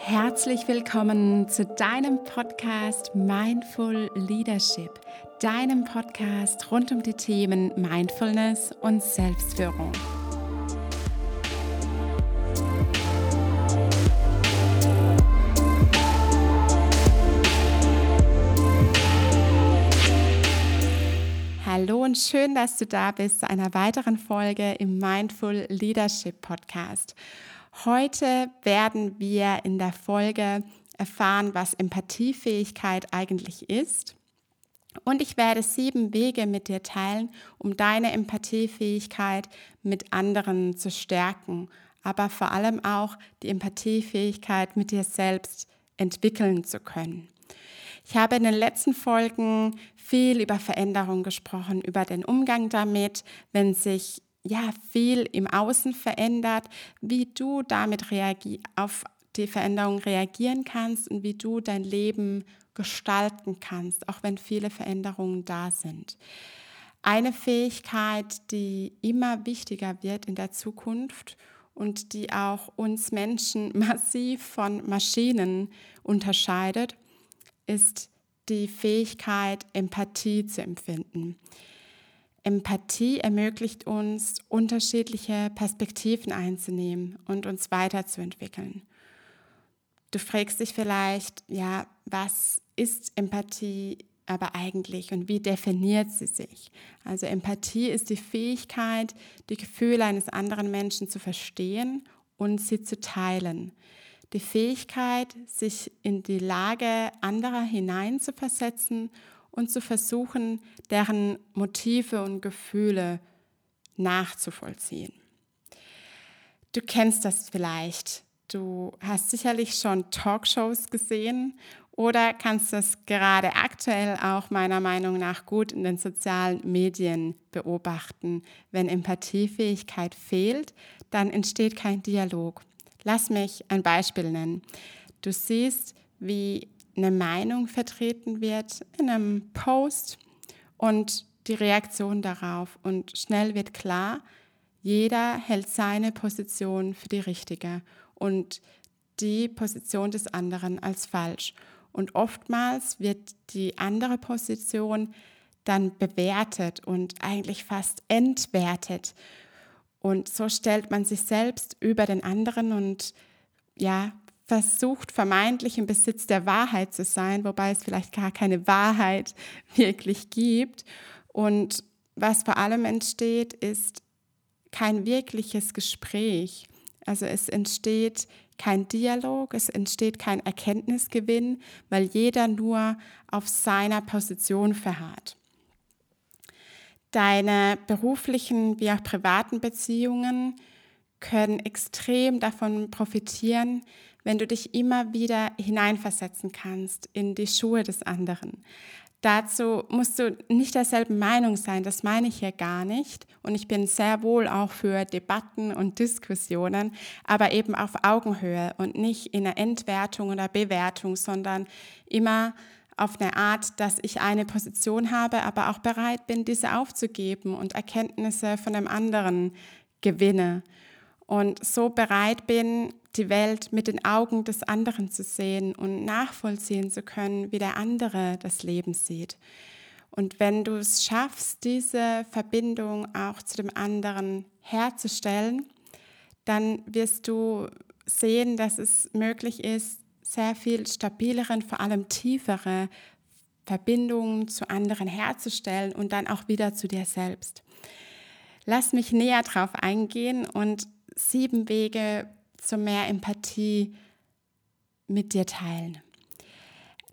Herzlich willkommen zu deinem Podcast Mindful Leadership, deinem Podcast rund um die Themen Mindfulness und Selbstführung. Hallo und schön, dass du da bist zu einer weiteren Folge im Mindful Leadership Podcast. Heute werden wir in der Folge erfahren, was Empathiefähigkeit eigentlich ist. Und ich werde sieben Wege mit dir teilen, um deine Empathiefähigkeit mit anderen zu stärken, aber vor allem auch die Empathiefähigkeit mit dir selbst entwickeln zu können. Ich habe in den letzten Folgen viel über Veränderung gesprochen, über den Umgang damit, wenn sich ja viel im Außen verändert, wie du damit auf die Veränderung reagieren kannst und wie du dein Leben gestalten kannst, auch wenn viele Veränderungen da sind. Eine Fähigkeit, die immer wichtiger wird in der Zukunft und die auch uns Menschen massiv von Maschinen unterscheidet, ist die Fähigkeit, Empathie zu empfinden. Empathie ermöglicht uns, unterschiedliche Perspektiven einzunehmen und uns weiterzuentwickeln. Du fragst dich vielleicht, ja, was ist Empathie aber eigentlich und wie definiert sie sich? Also Empathie ist die Fähigkeit, die Gefühle eines anderen Menschen zu verstehen und sie zu teilen. Die Fähigkeit, sich in die Lage anderer hineinzuversetzen und zu versuchen, deren Motive und Gefühle nachzuvollziehen. Du kennst das vielleicht. Du hast sicherlich schon Talkshows gesehen oder kannst das gerade aktuell auch meiner Meinung nach gut in den sozialen Medien beobachten. Wenn Empathiefähigkeit fehlt, dann entsteht kein Dialog. Lass mich ein Beispiel nennen. Du siehst, wie eine Meinung vertreten wird in einem Post und die Reaktion darauf. Und schnell wird klar, jeder hält seine Position für die richtige und die Position des anderen als falsch. Und oftmals wird die andere Position dann bewertet und eigentlich fast entwertet. Und so stellt man sich selbst über den anderen und ja, versucht vermeintlich im Besitz der Wahrheit zu sein, wobei es vielleicht gar keine Wahrheit wirklich gibt. Und was vor allem entsteht, ist kein wirkliches Gespräch. Also es entsteht kein Dialog, es entsteht kein Erkenntnisgewinn, weil jeder nur auf seiner Position verharrt. Deine beruflichen wie auch privaten Beziehungen können extrem davon profitieren, wenn du dich immer wieder hineinversetzen kannst in die Schuhe des anderen. Dazu musst du nicht derselben Meinung sein, das meine ich hier gar nicht. Und ich bin sehr wohl auch für Debatten und Diskussionen, aber eben auf Augenhöhe und nicht in einer Entwertung oder Bewertung, sondern immer auf eine Art, dass ich eine Position habe, aber auch bereit bin, diese aufzugeben und Erkenntnisse von dem anderen gewinne und so bereit bin, die Welt mit den Augen des anderen zu sehen und nachvollziehen zu können, wie der andere das Leben sieht. Und wenn du es schaffst, diese Verbindung auch zu dem anderen herzustellen, dann wirst du sehen, dass es möglich ist, sehr viel stabilere und vor allem tiefere Verbindungen zu anderen herzustellen und dann auch wieder zu dir selbst. Lass mich näher darauf eingehen und sieben Wege zu mehr Empathie mit dir teilen.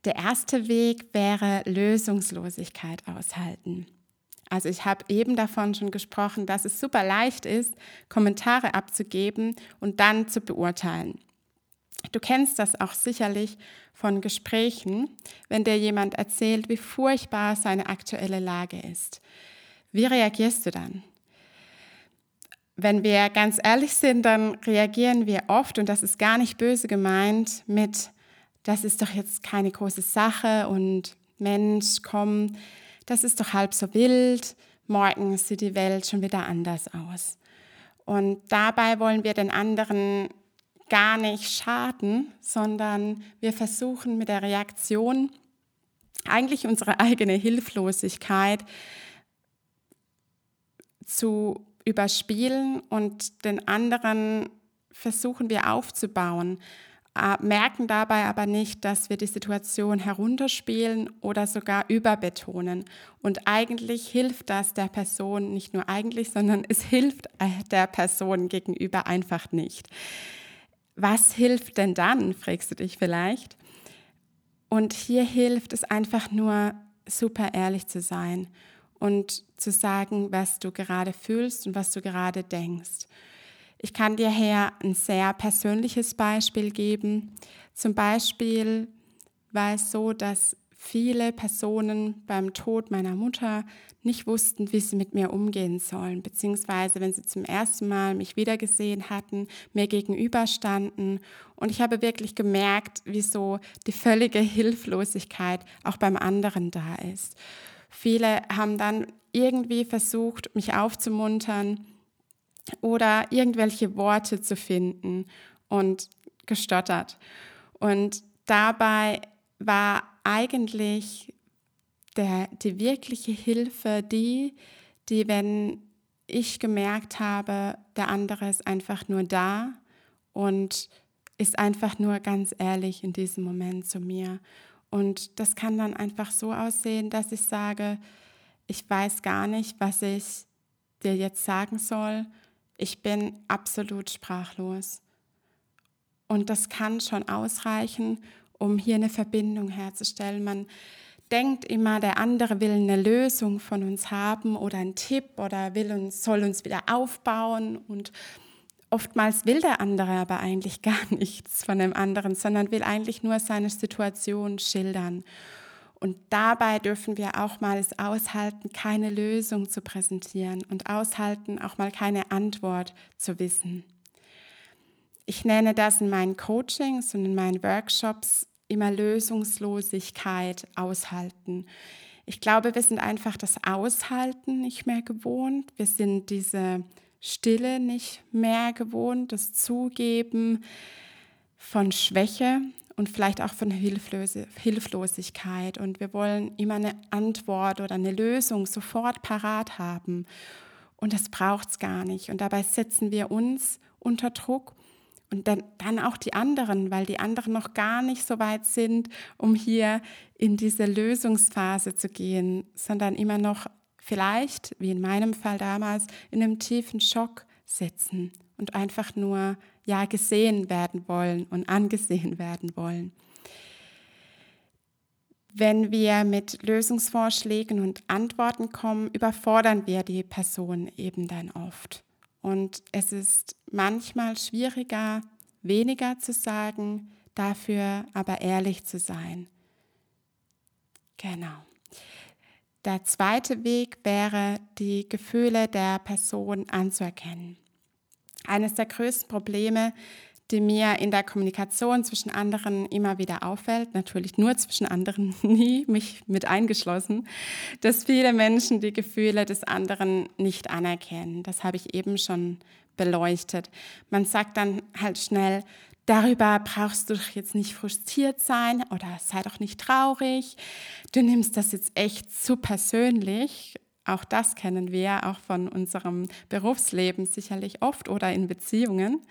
Der erste Weg wäre Lösungslosigkeit aushalten. Also ich habe eben davon schon gesprochen, dass es super leicht ist, Kommentare abzugeben und dann zu beurteilen. Du kennst das auch sicherlich von Gesprächen, wenn dir jemand erzählt, wie furchtbar seine aktuelle Lage ist. Wie reagierst du dann? Wenn wir ganz ehrlich sind, dann reagieren wir oft, und das ist gar nicht böse gemeint, mit, das ist doch jetzt keine große Sache und Mensch, komm, das ist doch halb so wild, morgen sieht die Welt schon wieder anders aus. Und dabei wollen wir den anderen gar nicht schaden, sondern wir versuchen mit der Reaktion eigentlich unsere eigene Hilflosigkeit zu überspielen und den anderen versuchen wir aufzubauen, äh, merken dabei aber nicht, dass wir die Situation herunterspielen oder sogar überbetonen. Und eigentlich hilft das der Person, nicht nur eigentlich, sondern es hilft der Person gegenüber einfach nicht. Was hilft denn dann, fragst du dich vielleicht? Und hier hilft es einfach nur, super ehrlich zu sein und zu sagen, was du gerade fühlst und was du gerade denkst. Ich kann dir hier ein sehr persönliches Beispiel geben. Zum Beispiel war es so, dass viele Personen beim Tod meiner Mutter nicht wussten, wie sie mit mir umgehen sollen, beziehungsweise wenn sie zum ersten Mal mich wiedergesehen hatten, mir gegenüberstanden. Und ich habe wirklich gemerkt, wieso die völlige Hilflosigkeit auch beim anderen da ist. Viele haben dann irgendwie versucht, mich aufzumuntern oder irgendwelche Worte zu finden und gestottert. Und dabei war eigentlich der, die wirkliche Hilfe die, die, wenn ich gemerkt habe, der andere ist einfach nur da und ist einfach nur ganz ehrlich in diesem Moment zu mir. Und das kann dann einfach so aussehen, dass ich sage, ich weiß gar nicht, was ich dir jetzt sagen soll. Ich bin absolut sprachlos. Und das kann schon ausreichen, um hier eine Verbindung herzustellen. Man denkt immer, der andere will eine Lösung von uns haben oder einen Tipp oder will uns, soll uns wieder aufbauen. Und oftmals will der andere aber eigentlich gar nichts von dem anderen, sondern will eigentlich nur seine Situation schildern. Und dabei dürfen wir auch mal es aushalten, keine Lösung zu präsentieren und aushalten, auch mal keine Antwort zu wissen. Ich nenne das in meinen Coachings und in meinen Workshops immer Lösungslosigkeit aushalten. Ich glaube, wir sind einfach das Aushalten nicht mehr gewohnt. Wir sind diese Stille nicht mehr gewohnt, das Zugeben von Schwäche und vielleicht auch von Hilflosigkeit. Und wir wollen immer eine Antwort oder eine Lösung sofort parat haben. Und das braucht es gar nicht. Und dabei setzen wir uns unter Druck und dann, dann auch die anderen, weil die anderen noch gar nicht so weit sind, um hier in diese Lösungsphase zu gehen, sondern immer noch vielleicht, wie in meinem Fall damals, in einem tiefen Schock sitzen und einfach nur ja gesehen werden wollen und angesehen werden wollen. Wenn wir mit Lösungsvorschlägen und Antworten kommen, überfordern wir die Person eben dann oft. Und es ist manchmal schwieriger, weniger zu sagen, dafür aber ehrlich zu sein. Genau. Der zweite Weg wäre, die Gefühle der Person anzuerkennen. Eines der größten Probleme, die mir in der Kommunikation zwischen anderen immer wieder auffällt, natürlich nur zwischen anderen, nie mich mit eingeschlossen, dass viele Menschen die Gefühle des anderen nicht anerkennen. Das habe ich eben schon beleuchtet. Man sagt dann halt schnell, darüber brauchst du jetzt nicht frustriert sein oder sei doch nicht traurig. Du nimmst das jetzt echt zu persönlich. Auch das kennen wir auch von unserem Berufsleben sicherlich oft oder in Beziehungen.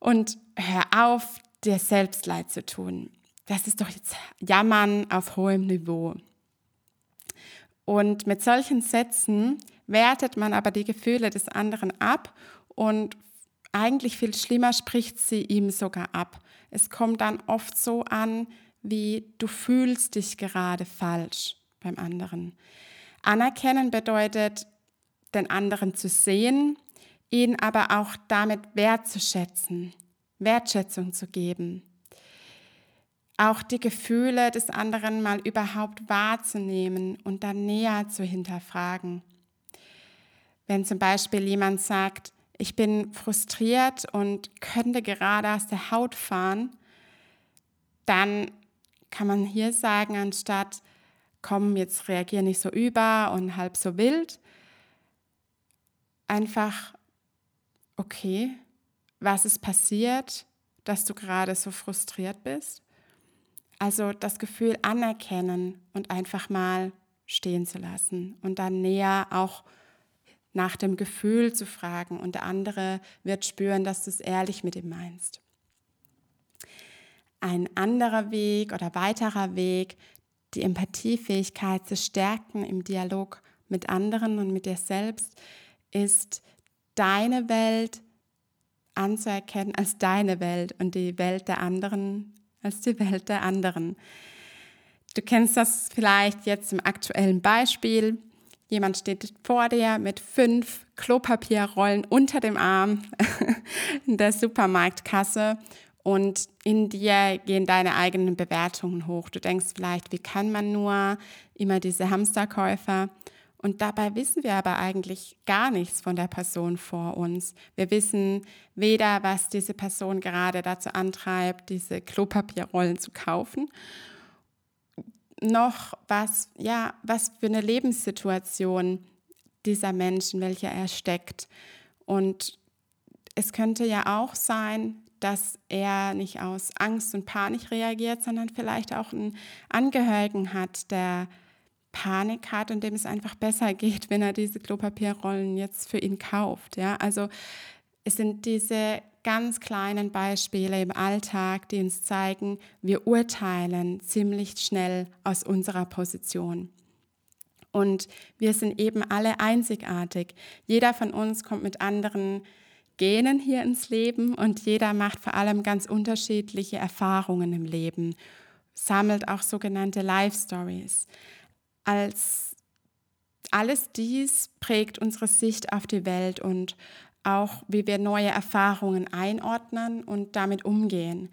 Und hör auf, dir selbst leid zu tun. Das ist doch jetzt Jammern auf hohem Niveau. Und mit solchen Sätzen wertet man aber die Gefühle des anderen ab und eigentlich viel schlimmer spricht sie ihm sogar ab. Es kommt dann oft so an, wie du fühlst dich gerade falsch beim anderen. Anerkennen bedeutet, den anderen zu sehen, ihn aber auch damit wertzuschätzen, Wertschätzung zu geben. Auch die Gefühle des anderen mal überhaupt wahrzunehmen und dann näher zu hinterfragen. Wenn zum Beispiel jemand sagt, ich bin frustriert und könnte gerade aus der Haut fahren, dann kann man hier sagen, anstatt, komm, jetzt reagier nicht so über und halb so wild, einfach, okay, was ist passiert, dass du gerade so frustriert bist? Also das Gefühl anerkennen und einfach mal stehen zu lassen und dann näher auch nach dem Gefühl zu fragen und der andere wird spüren, dass du es ehrlich mit ihm meinst. Ein anderer Weg oder weiterer Weg, die Empathiefähigkeit zu stärken im Dialog mit anderen und mit dir selbst, ist deine Welt anzuerkennen als deine Welt und die Welt der anderen als die Welt der anderen. Du kennst das vielleicht jetzt im aktuellen Beispiel. Jemand steht vor dir mit fünf Klopapierrollen unter dem Arm in der Supermarktkasse und in dir gehen deine eigenen Bewertungen hoch. Du denkst vielleicht, wie kann man nur immer diese Hamsterkäufer? Und dabei wissen wir aber eigentlich gar nichts von der Person vor uns. Wir wissen weder, was diese Person gerade dazu antreibt, diese Klopapierrollen zu kaufen, noch was, ja, was für eine Lebenssituation dieser Menschen, welcher er steckt. Und es könnte ja auch sein, dass er nicht aus Angst und Panik reagiert, sondern vielleicht auch einen Angehörigen hat, der Panik hat und dem es einfach besser geht, wenn er diese Klopapierrollen jetzt für ihn kauft. Ja, also es sind diese ganz kleinen Beispiele im Alltag, die uns zeigen, wir urteilen ziemlich schnell aus unserer Position. Und wir sind eben alle einzigartig. Jeder von uns kommt mit anderen Genen hier ins Leben und jeder macht vor allem ganz unterschiedliche Erfahrungen im Leben, sammelt auch sogenannte Life Stories. Als alles dies prägt unsere Sicht auf die Welt und auch wie wir neue Erfahrungen einordnen und damit umgehen.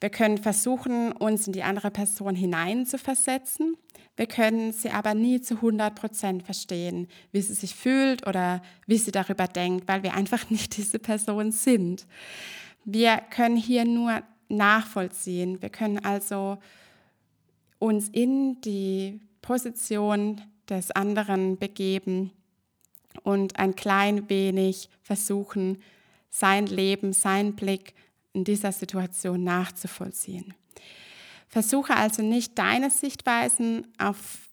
Wir können versuchen, uns in die andere Person hineinzuversetzen. Wir können sie aber nie zu 100 Prozent verstehen, wie sie sich fühlt oder wie sie darüber denkt, weil wir einfach nicht diese Person sind. Wir können hier nur nachvollziehen. Wir können also uns in die Position des anderen begeben und ein klein wenig versuchen, sein Leben, sein Blick in dieser Situation nachzuvollziehen. Versuche also nicht deine Sichtweisen auf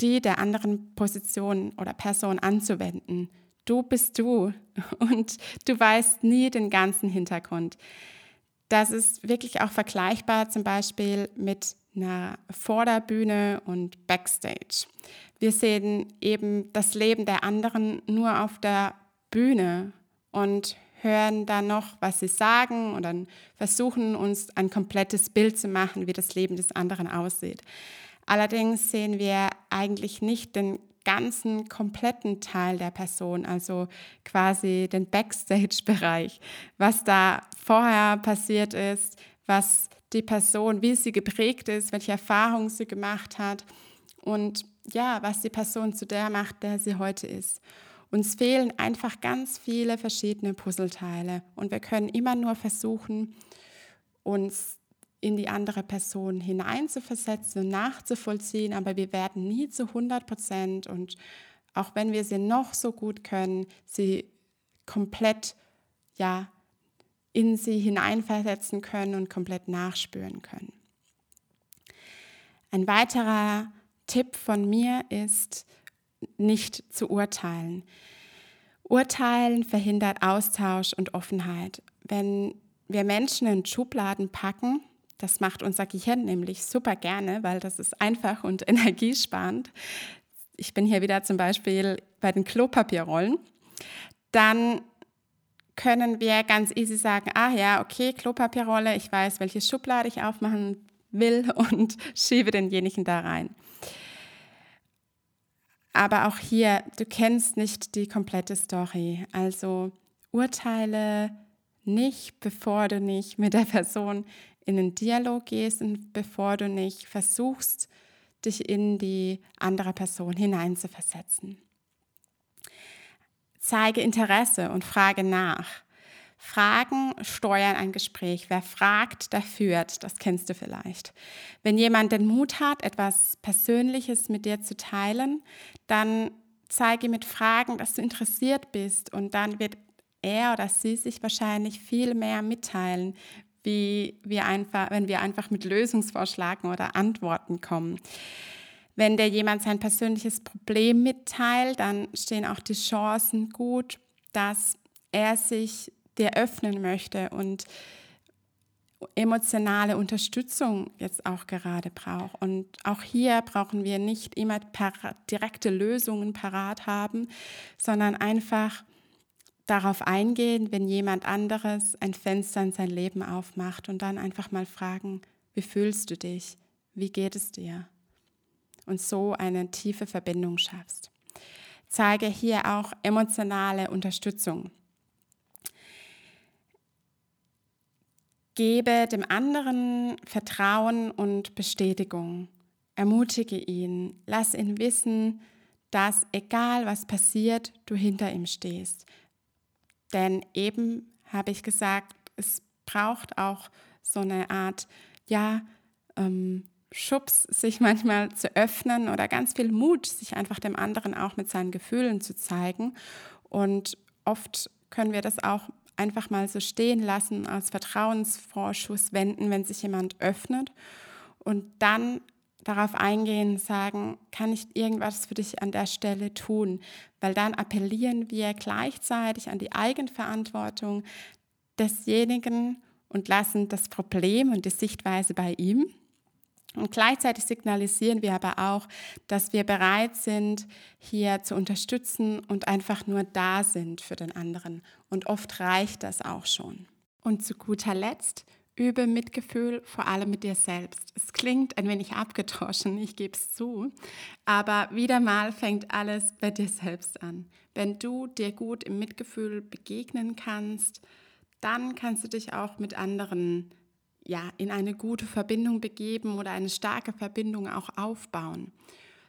die der anderen Position oder Person anzuwenden. Du bist du und du weißt nie den ganzen Hintergrund. Das ist wirklich auch vergleichbar zum Beispiel mit einer Vorderbühne und Backstage. Wir sehen eben das Leben der anderen nur auf der Bühne und hören dann noch, was sie sagen und dann versuchen uns ein komplettes Bild zu machen, wie das Leben des anderen aussieht. Allerdings sehen wir eigentlich nicht den ganzen kompletten Teil der Person, also quasi den Backstage-Bereich, was da vorher passiert ist, was die Person, wie sie geprägt ist, welche Erfahrungen sie gemacht hat und ja, was die Person zu der macht, der sie heute ist. Uns fehlen einfach ganz viele verschiedene Puzzleteile und wir können immer nur versuchen, uns in die andere Person hineinzuversetzen und nachzuvollziehen, aber wir werden nie zu 100 Prozent und auch wenn wir sie noch so gut können, sie komplett ja in sie hineinversetzen können und komplett nachspüren können. Ein weiterer Tipp von mir ist, nicht zu urteilen. Urteilen verhindert Austausch und Offenheit. Wenn wir Menschen in Schubladen packen, das macht unser Gehirn nämlich super gerne, weil das ist einfach und energiesparend. Ich bin hier wieder zum Beispiel bei den Klopapierrollen. Dann können wir ganz easy sagen, ah ja, okay, Klopapierrolle, ich weiß, welche Schublade ich aufmachen will und schiebe denjenigen da rein. Aber auch hier, du kennst nicht die komplette Story. Also urteile nicht, bevor du nicht mit der Person in den Dialog gehst und bevor du nicht versuchst, dich in die andere Person hineinzuversetzen. Zeige Interesse und frage nach. Fragen steuern ein Gespräch. Wer fragt, der führt. Das kennst du vielleicht. Wenn jemand den Mut hat, etwas Persönliches mit dir zu teilen, dann zeige mit Fragen, dass du interessiert bist und dann wird er oder sie sich wahrscheinlich viel mehr mitteilen, wie wir einfach, wenn wir einfach mit Lösungsvorschlägen oder Antworten kommen. Wenn dir jemand sein persönliches Problem mitteilt, dann stehen auch die Chancen gut, dass er sich dir öffnen möchte und emotionale Unterstützung jetzt auch gerade braucht. Und auch hier brauchen wir nicht immer direkte Lösungen parat haben, sondern einfach darauf eingehen, wenn jemand anderes ein Fenster in sein Leben aufmacht und dann einfach mal fragen, wie fühlst du dich? Wie geht es dir? Und so eine tiefe Verbindung schaffst. Zeige hier auch emotionale Unterstützung. Gebe dem anderen Vertrauen und Bestätigung. Ermutige ihn. Lass ihn wissen, dass egal was passiert, du hinter ihm stehst. Denn eben habe ich gesagt, es braucht auch so eine Art, ja, ähm, Schubs, sich manchmal zu öffnen oder ganz viel Mut, sich einfach dem anderen auch mit seinen Gefühlen zu zeigen. Und oft können wir das auch einfach mal so stehen lassen, als Vertrauensvorschuss wenden, wenn sich jemand öffnet und dann darauf eingehen, sagen, kann ich irgendwas für dich an der Stelle tun? Weil dann appellieren wir gleichzeitig an die Eigenverantwortung desjenigen und lassen das Problem und die Sichtweise bei ihm. Und gleichzeitig signalisieren wir aber auch, dass wir bereit sind, hier zu unterstützen und einfach nur da sind für den anderen. Und oft reicht das auch schon. Und zu guter Letzt, übe Mitgefühl vor allem mit dir selbst. Es klingt ein wenig abgedroschen, ich gebe es zu, aber wieder mal fängt alles bei dir selbst an. Wenn du dir gut im Mitgefühl begegnen kannst, dann kannst du dich auch mit anderen ja, in eine gute Verbindung begeben oder eine starke Verbindung auch aufbauen.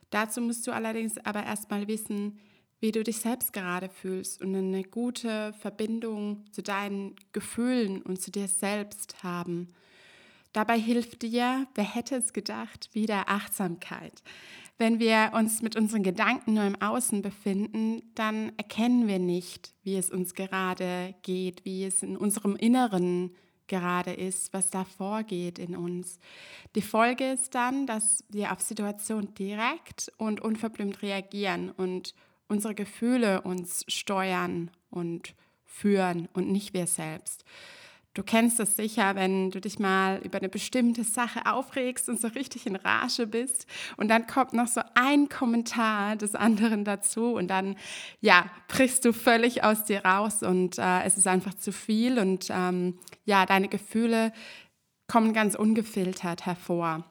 Dazu musst du allerdings aber erstmal wissen, wie du dich selbst gerade fühlst und eine gute Verbindung zu deinen Gefühlen und zu dir selbst haben. Dabei hilft dir, wer hätte es gedacht, wieder Achtsamkeit. Wenn wir uns mit unseren Gedanken nur im Außen befinden, dann erkennen wir nicht, wie es uns gerade geht, wie es in unserem Inneren gerade ist, was da vorgeht in uns. Die Folge ist dann, dass wir auf Situationen direkt und unverblümt reagieren und unsere Gefühle uns steuern und führen und nicht wir selbst. Du kennst es sicher, wenn du dich mal über eine bestimmte Sache aufregst und so richtig in Rage bist und dann kommt noch so ein Kommentar des anderen dazu und dann, ja, brichst du völlig aus dir raus und äh, es ist einfach zu viel und ähm, ja, deine Gefühle kommen ganz ungefiltert hervor.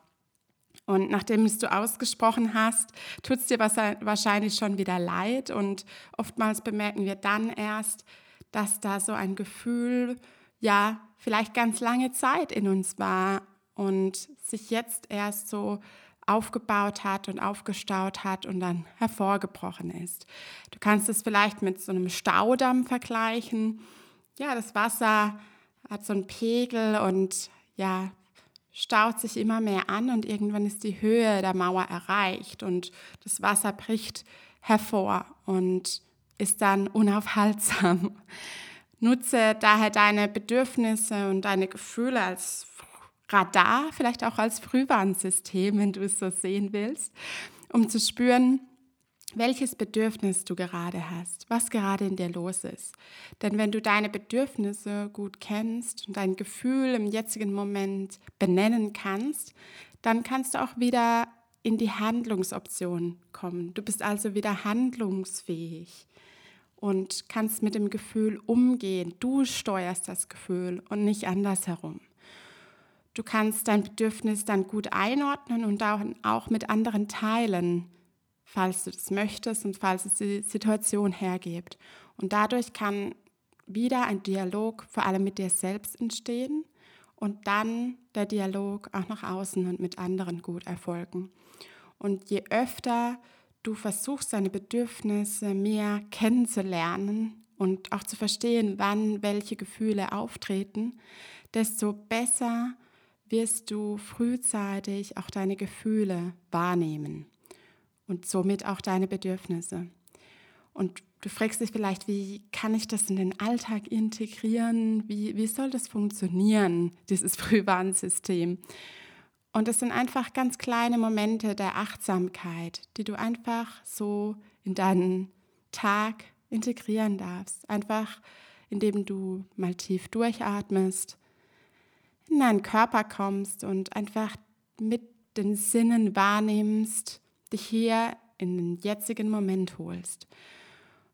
Und nachdem es du ausgesprochen hast, tut es dir wahrscheinlich schon wieder leid und oftmals bemerken wir dann erst, dass da so ein Gefühl ja vielleicht ganz lange Zeit in uns war und sich jetzt erst so aufgebaut hat und aufgestaut hat und dann hervorgebrochen ist. Du kannst es vielleicht mit so einem Staudamm vergleichen. Ja, das Wasser hat so einen Pegel und ja, staut sich immer mehr an und irgendwann ist die Höhe der Mauer erreicht und das Wasser bricht hervor und ist dann unaufhaltsam. Nutze daher deine Bedürfnisse und deine Gefühle als Radar, vielleicht auch als Frühwarnsystem, wenn du es so sehen willst, um zu spüren, welches Bedürfnis du gerade hast, was gerade in dir los ist. Denn wenn du deine Bedürfnisse gut kennst und dein Gefühl im jetzigen Moment benennen kannst, dann kannst du auch wieder in die Handlungsoption kommen. Du bist also wieder handlungsfähig und kannst mit dem Gefühl umgehen. Du steuerst das Gefühl und nicht andersherum. Du kannst dein Bedürfnis dann gut einordnen und auch mit anderen teilen, falls du das möchtest und falls es die Situation hergibt. Und dadurch kann wieder ein Dialog vor allem mit dir selbst entstehen und dann der Dialog auch nach außen und mit anderen gut erfolgen. Und je öfter du versuchst, deine Bedürfnisse mehr kennenzulernen und auch zu verstehen, wann welche Gefühle auftreten, desto besser wirst du frühzeitig auch deine Gefühle wahrnehmen und somit auch deine Bedürfnisse. Und Du fragst dich vielleicht, wie kann ich das in den Alltag integrieren? Wie, wie soll das funktionieren, dieses Frühwarnsystem? Und es sind einfach ganz kleine Momente der Achtsamkeit, die du einfach so in deinen Tag integrieren darfst. Einfach indem du mal tief durchatmest, in deinen Körper kommst und einfach mit den Sinnen wahrnimmst, dich hier in den jetzigen Moment holst.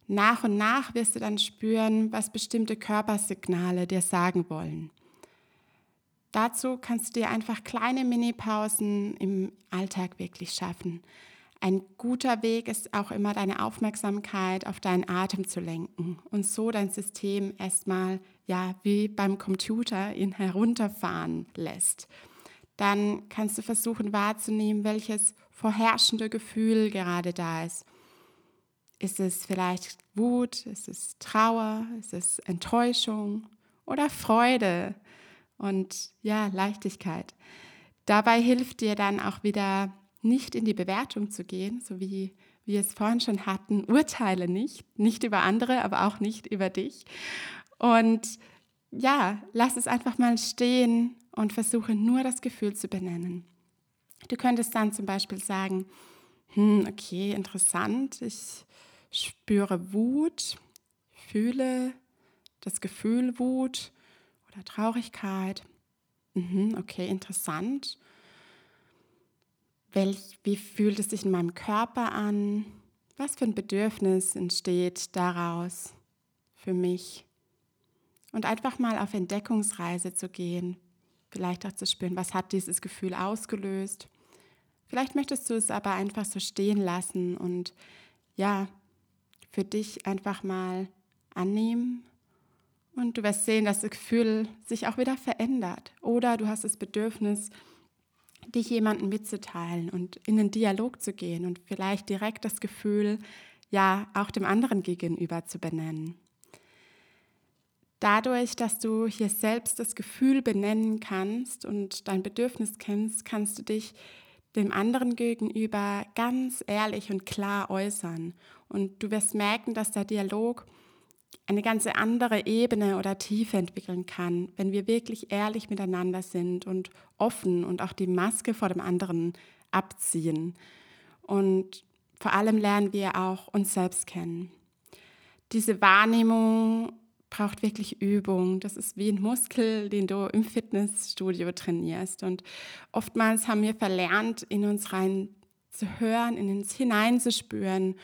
Nach und nach wirst du dann spüren, was bestimmte Körpersignale dir sagen wollen. Dazu kannst du dir einfach kleine Mini-Pausen im Alltag wirklich schaffen. Ein guter Weg ist auch immer deine Aufmerksamkeit auf deinen Atem zu lenken und so dein System erstmal ja wie beim Computer ihn herunterfahren lässt. Dann kannst du versuchen wahrzunehmen, welches vorherrschende Gefühl gerade da ist ist es vielleicht Wut? Ist es Trauer? Ist es Enttäuschung oder Freude und ja, Leichtigkeit? Dabei hilft dir dann auch wieder nicht in die Bewertung zu gehen, so wie wir es vorhin schon hatten. Urteile nicht, nicht über andere, aber auch nicht über dich. Und ja, lass es einfach mal stehen und versuche nur das Gefühl zu benennen. Du könntest dann zum Beispiel sagen, hm, okay, interessant, ich spüre Wut, fühle das Gefühl Wut oder Traurigkeit. Mhm, okay, interessant. Welch, wie fühlt es sich in meinem Körper an? Was für ein Bedürfnis entsteht daraus für mich? Und einfach mal auf Entdeckungsreise zu gehen, vielleicht auch zu spüren, was hat dieses Gefühl ausgelöst. Vielleicht möchtest du es aber einfach so stehen lassen und ja, für dich einfach mal annehmen und du wirst sehen, dass das Gefühl sich auch wieder verändert. Oder du hast das Bedürfnis, dich jemandem mitzuteilen und in den Dialog zu gehen und vielleicht direkt das Gefühl, ja, auch dem anderen gegenüber zu benennen. Dadurch, dass du hier selbst das Gefühl benennen kannst und dein Bedürfnis kennst, kannst du dich dem anderen gegenüber ganz ehrlich und klar äußern. Und du wirst merken, dass der Dialog eine ganz andere Ebene oder Tiefe entwickeln kann, wenn wir wirklich ehrlich miteinander sind und offen und auch die Maske vor dem anderen abziehen. Und vor allem lernen wir auch uns selbst kennen. Diese Wahrnehmung braucht wirklich Übung. Das ist wie ein Muskel, den du im Fitnessstudio trainierst. Und oftmals haben wir verlernt, in uns rein zu hören, in uns hineinzuspüren.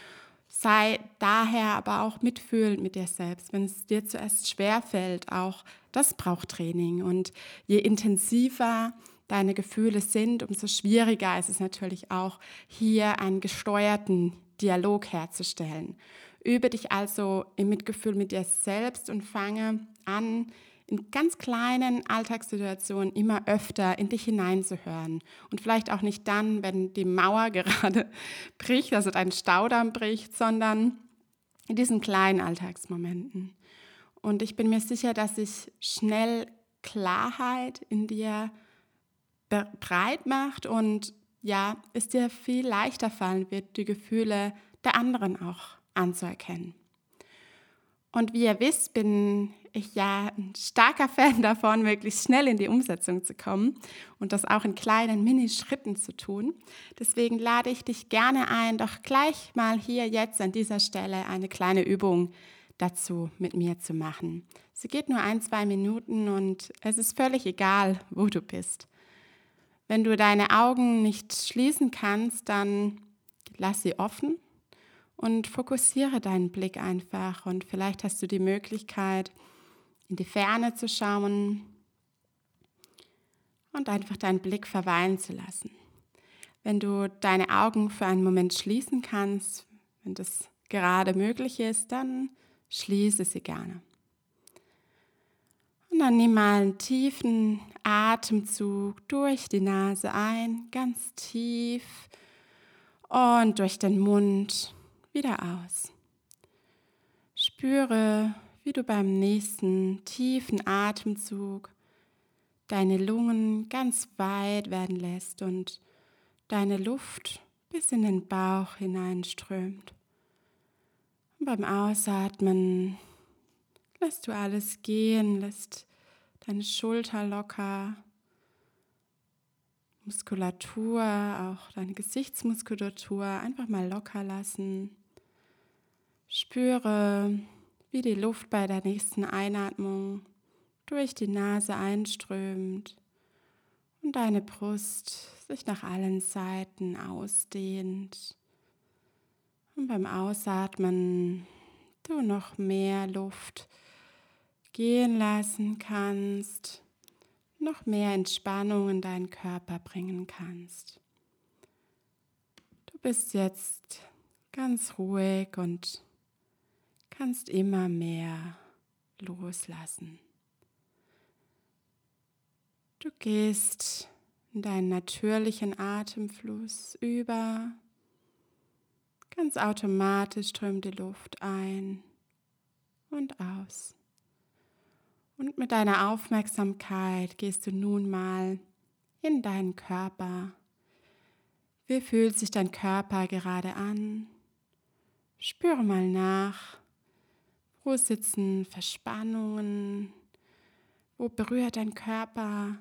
Sei daher aber auch mitfühlend mit dir selbst. Wenn es dir zuerst schwer fällt, auch das braucht Training. Und je intensiver deine Gefühle sind, umso schwieriger ist es natürlich auch, hier einen gesteuerten Dialog herzustellen. Übe dich also im Mitgefühl mit dir selbst und fange an, in ganz kleinen Alltagssituationen immer öfter in dich hineinzuhören. Und vielleicht auch nicht dann, wenn die Mauer gerade bricht, also dein Staudamm bricht, sondern in diesen kleinen Alltagsmomenten. Und ich bin mir sicher, dass sich schnell Klarheit in dir breit macht und ja, es dir viel leichter fallen wird, die Gefühle der anderen auch anzuerkennen. Und wie ihr wisst, bin ich ja ein starker Fan davon, möglichst schnell in die Umsetzung zu kommen und das auch in kleinen Minischritten zu tun. Deswegen lade ich dich gerne ein, doch gleich mal hier jetzt an dieser Stelle eine kleine Übung dazu mit mir zu machen. Sie geht nur ein, zwei Minuten und es ist völlig egal, wo du bist. Wenn du deine Augen nicht schließen kannst, dann lass sie offen und fokussiere deinen Blick einfach und vielleicht hast du die Möglichkeit, in die Ferne zu schauen und einfach deinen Blick verweilen zu lassen. Wenn du deine Augen für einen Moment schließen kannst, wenn das gerade möglich ist, dann schließe sie gerne. Und dann nimm mal einen tiefen Atemzug durch die Nase ein, ganz tief und durch den Mund wieder aus. Spüre, wie du beim nächsten tiefen Atemzug deine Lungen ganz weit werden lässt und deine Luft bis in den Bauch hineinströmt. Und beim Ausatmen lässt du alles gehen, lässt deine Schulter locker, Muskulatur, auch deine Gesichtsmuskulatur einfach mal locker lassen. Spüre, wie die Luft bei der nächsten Einatmung durch die Nase einströmt und deine Brust sich nach allen Seiten ausdehnt. Und beim Ausatmen du noch mehr Luft gehen lassen kannst, noch mehr Entspannung in deinen Körper bringen kannst. Du bist jetzt ganz ruhig und kannst immer mehr loslassen. Du gehst in deinen natürlichen Atemfluss über. Ganz automatisch strömt die Luft ein und aus. Und mit deiner Aufmerksamkeit gehst du nun mal in deinen Körper. Wie fühlt sich dein Körper gerade an? Spüre mal nach. Wo sitzen Verspannungen? Wo berührt dein Körper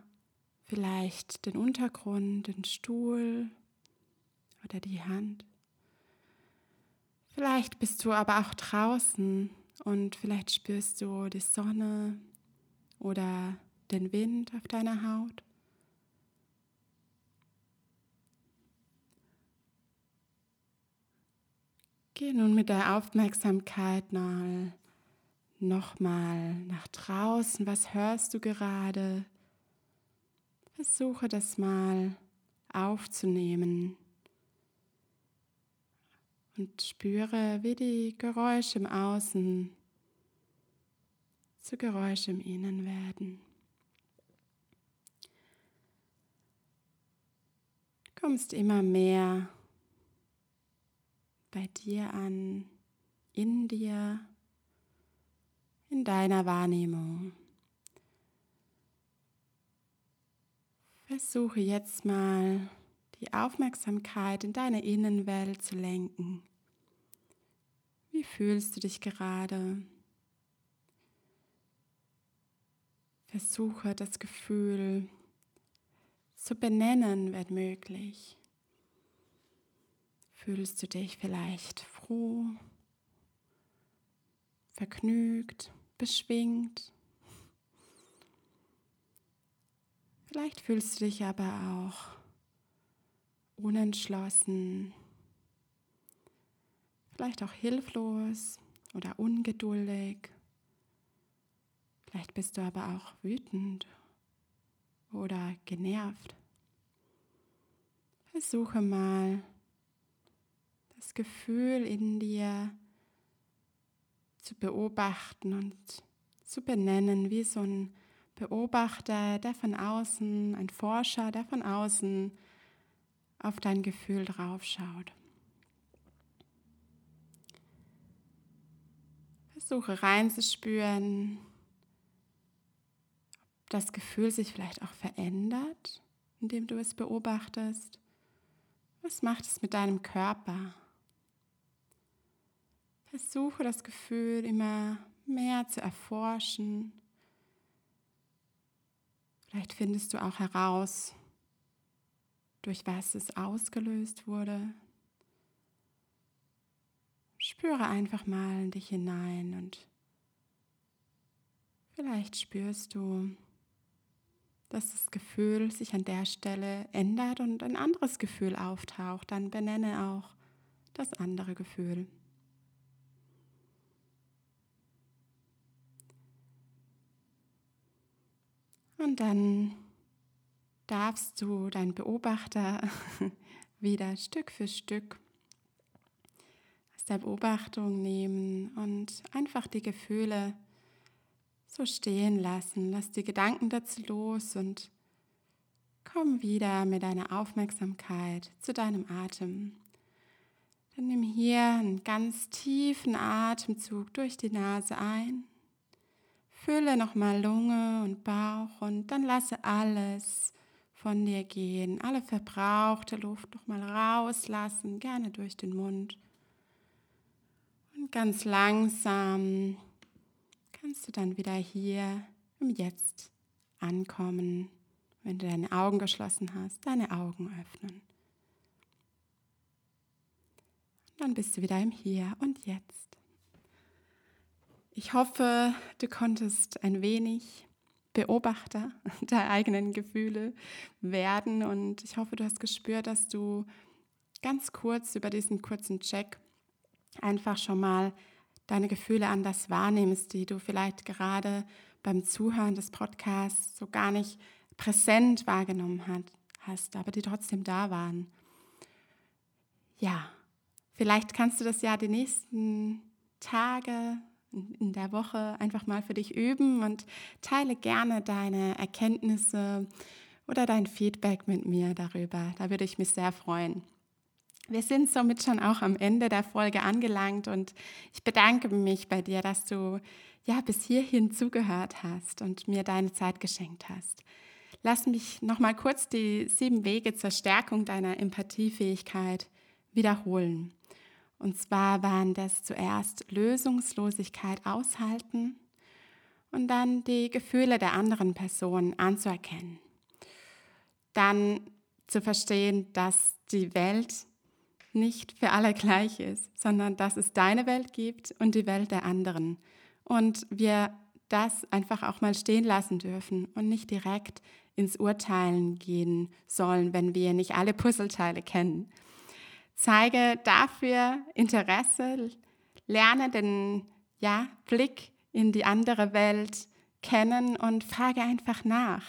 vielleicht den Untergrund, den Stuhl oder die Hand? Vielleicht bist du aber auch draußen und vielleicht spürst du die Sonne oder den Wind auf deiner Haut. Geh nun mit der Aufmerksamkeit mal nochmal nach draußen. Was hörst du gerade? Versuche das mal aufzunehmen und spüre, wie die Geräusche im Außen zu Geräusche im Innen werden. Du kommst immer mehr bei dir an, in dir, in deiner Wahrnehmung. Versuche jetzt mal die Aufmerksamkeit in deine Innenwelt zu lenken. Wie fühlst du dich gerade? Versuche das Gefühl zu benennen, wenn möglich. Fühlst du dich vielleicht froh, vergnügt, beschwingt? Vielleicht fühlst du dich aber auch unentschlossen, vielleicht auch hilflos oder ungeduldig. Vielleicht bist du aber auch wütend oder genervt. Versuche mal das Gefühl in dir zu beobachten und zu benennen, wie so ein Beobachter, der von außen, ein Forscher, der von außen auf dein Gefühl draufschaut. Versuche reinzuspüren, das Gefühl sich vielleicht auch verändert, indem du es beobachtest? Was macht es mit deinem Körper? Versuche das Gefühl immer mehr zu erforschen. Vielleicht findest du auch heraus, durch was es ausgelöst wurde. Spüre einfach mal in dich hinein und vielleicht spürst du, dass das Gefühl sich an der Stelle ändert und ein anderes Gefühl auftaucht, dann benenne auch das andere Gefühl. Und dann darfst du deinen Beobachter wieder Stück für Stück aus der Beobachtung nehmen und einfach die Gefühle so stehen lassen. Lass die Gedanken dazu los und komm wieder mit deiner Aufmerksamkeit zu deinem Atem. Dann nimm hier einen ganz tiefen Atemzug durch die Nase ein. Fülle nochmal Lunge und Bauch und dann lasse alles von dir gehen. Alle verbrauchte Luft nochmal rauslassen, gerne durch den Mund. Und ganz langsam kannst du dann wieder hier im Jetzt ankommen. Wenn du deine Augen geschlossen hast, deine Augen öffnen. Dann bist du wieder im Hier und Jetzt. Ich hoffe, du konntest ein wenig Beobachter der eigenen Gefühle werden und ich hoffe, du hast gespürt, dass du ganz kurz über diesen kurzen Check einfach schon mal deine Gefühle anders wahrnimmst, die du vielleicht gerade beim Zuhören des Podcasts so gar nicht präsent wahrgenommen hast, aber die trotzdem da waren. Ja, vielleicht kannst du das ja die nächsten Tage in der Woche einfach mal für dich üben und teile gerne deine Erkenntnisse oder dein Feedback mit mir darüber. Da würde ich mich sehr freuen. Wir sind somit schon auch am Ende der Folge angelangt und ich bedanke mich bei dir, dass du ja bis hierhin zugehört hast und mir deine Zeit geschenkt hast. Lass mich noch mal kurz die sieben Wege zur Stärkung deiner Empathiefähigkeit wiederholen. Und zwar waren das zuerst Lösungslosigkeit aushalten und dann die Gefühle der anderen Person anzuerkennen. Dann zu verstehen, dass die Welt nicht für alle gleich ist, sondern dass es deine Welt gibt und die Welt der anderen. Und wir das einfach auch mal stehen lassen dürfen und nicht direkt ins Urteilen gehen sollen, wenn wir nicht alle Puzzleteile kennen. Zeige dafür Interesse, lerne den ja, Blick in die andere Welt kennen und frage einfach nach,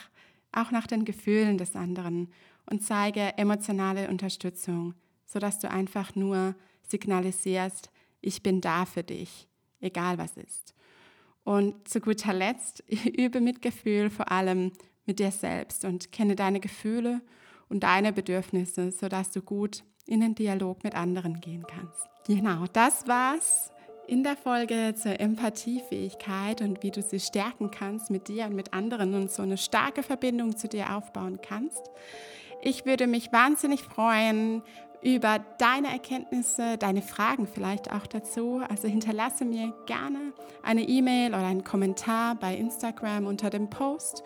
auch nach den Gefühlen des anderen und zeige emotionale Unterstützung, sodass du einfach nur signalisierst, ich bin da für dich, egal was ist. Und zu guter Letzt, übe Mitgefühl vor allem mit dir selbst und kenne deine Gefühle und deine Bedürfnisse, sodass du gut in den Dialog mit anderen gehen kannst. Genau, das war's in der Folge zur Empathiefähigkeit und wie du sie stärken kannst mit dir und mit anderen und so eine starke Verbindung zu dir aufbauen kannst. Ich würde mich wahnsinnig freuen über deine Erkenntnisse, deine Fragen vielleicht auch dazu. Also hinterlasse mir gerne eine E-Mail oder einen Kommentar bei Instagram unter dem Post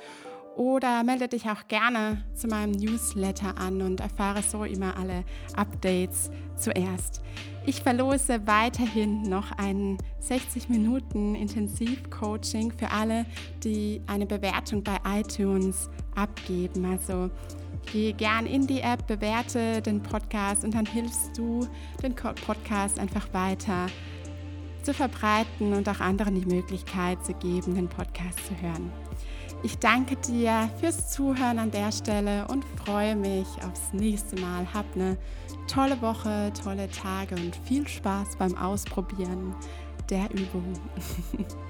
oder melde dich auch gerne zu meinem Newsletter an und erfahre so immer alle Updates zuerst. Ich verlose weiterhin noch ein 60 Minuten Intensivcoaching für alle, die eine Bewertung bei iTunes abgeben. Also geh gern in die App, bewerte den Podcast und dann hilfst du den Podcast einfach weiter zu verbreiten und auch anderen die Möglichkeit zu geben, den Podcast zu hören. Ich danke dir fürs Zuhören an der Stelle und freue mich aufs nächste Mal. Hab eine tolle Woche, tolle Tage und viel Spaß beim Ausprobieren der Übung.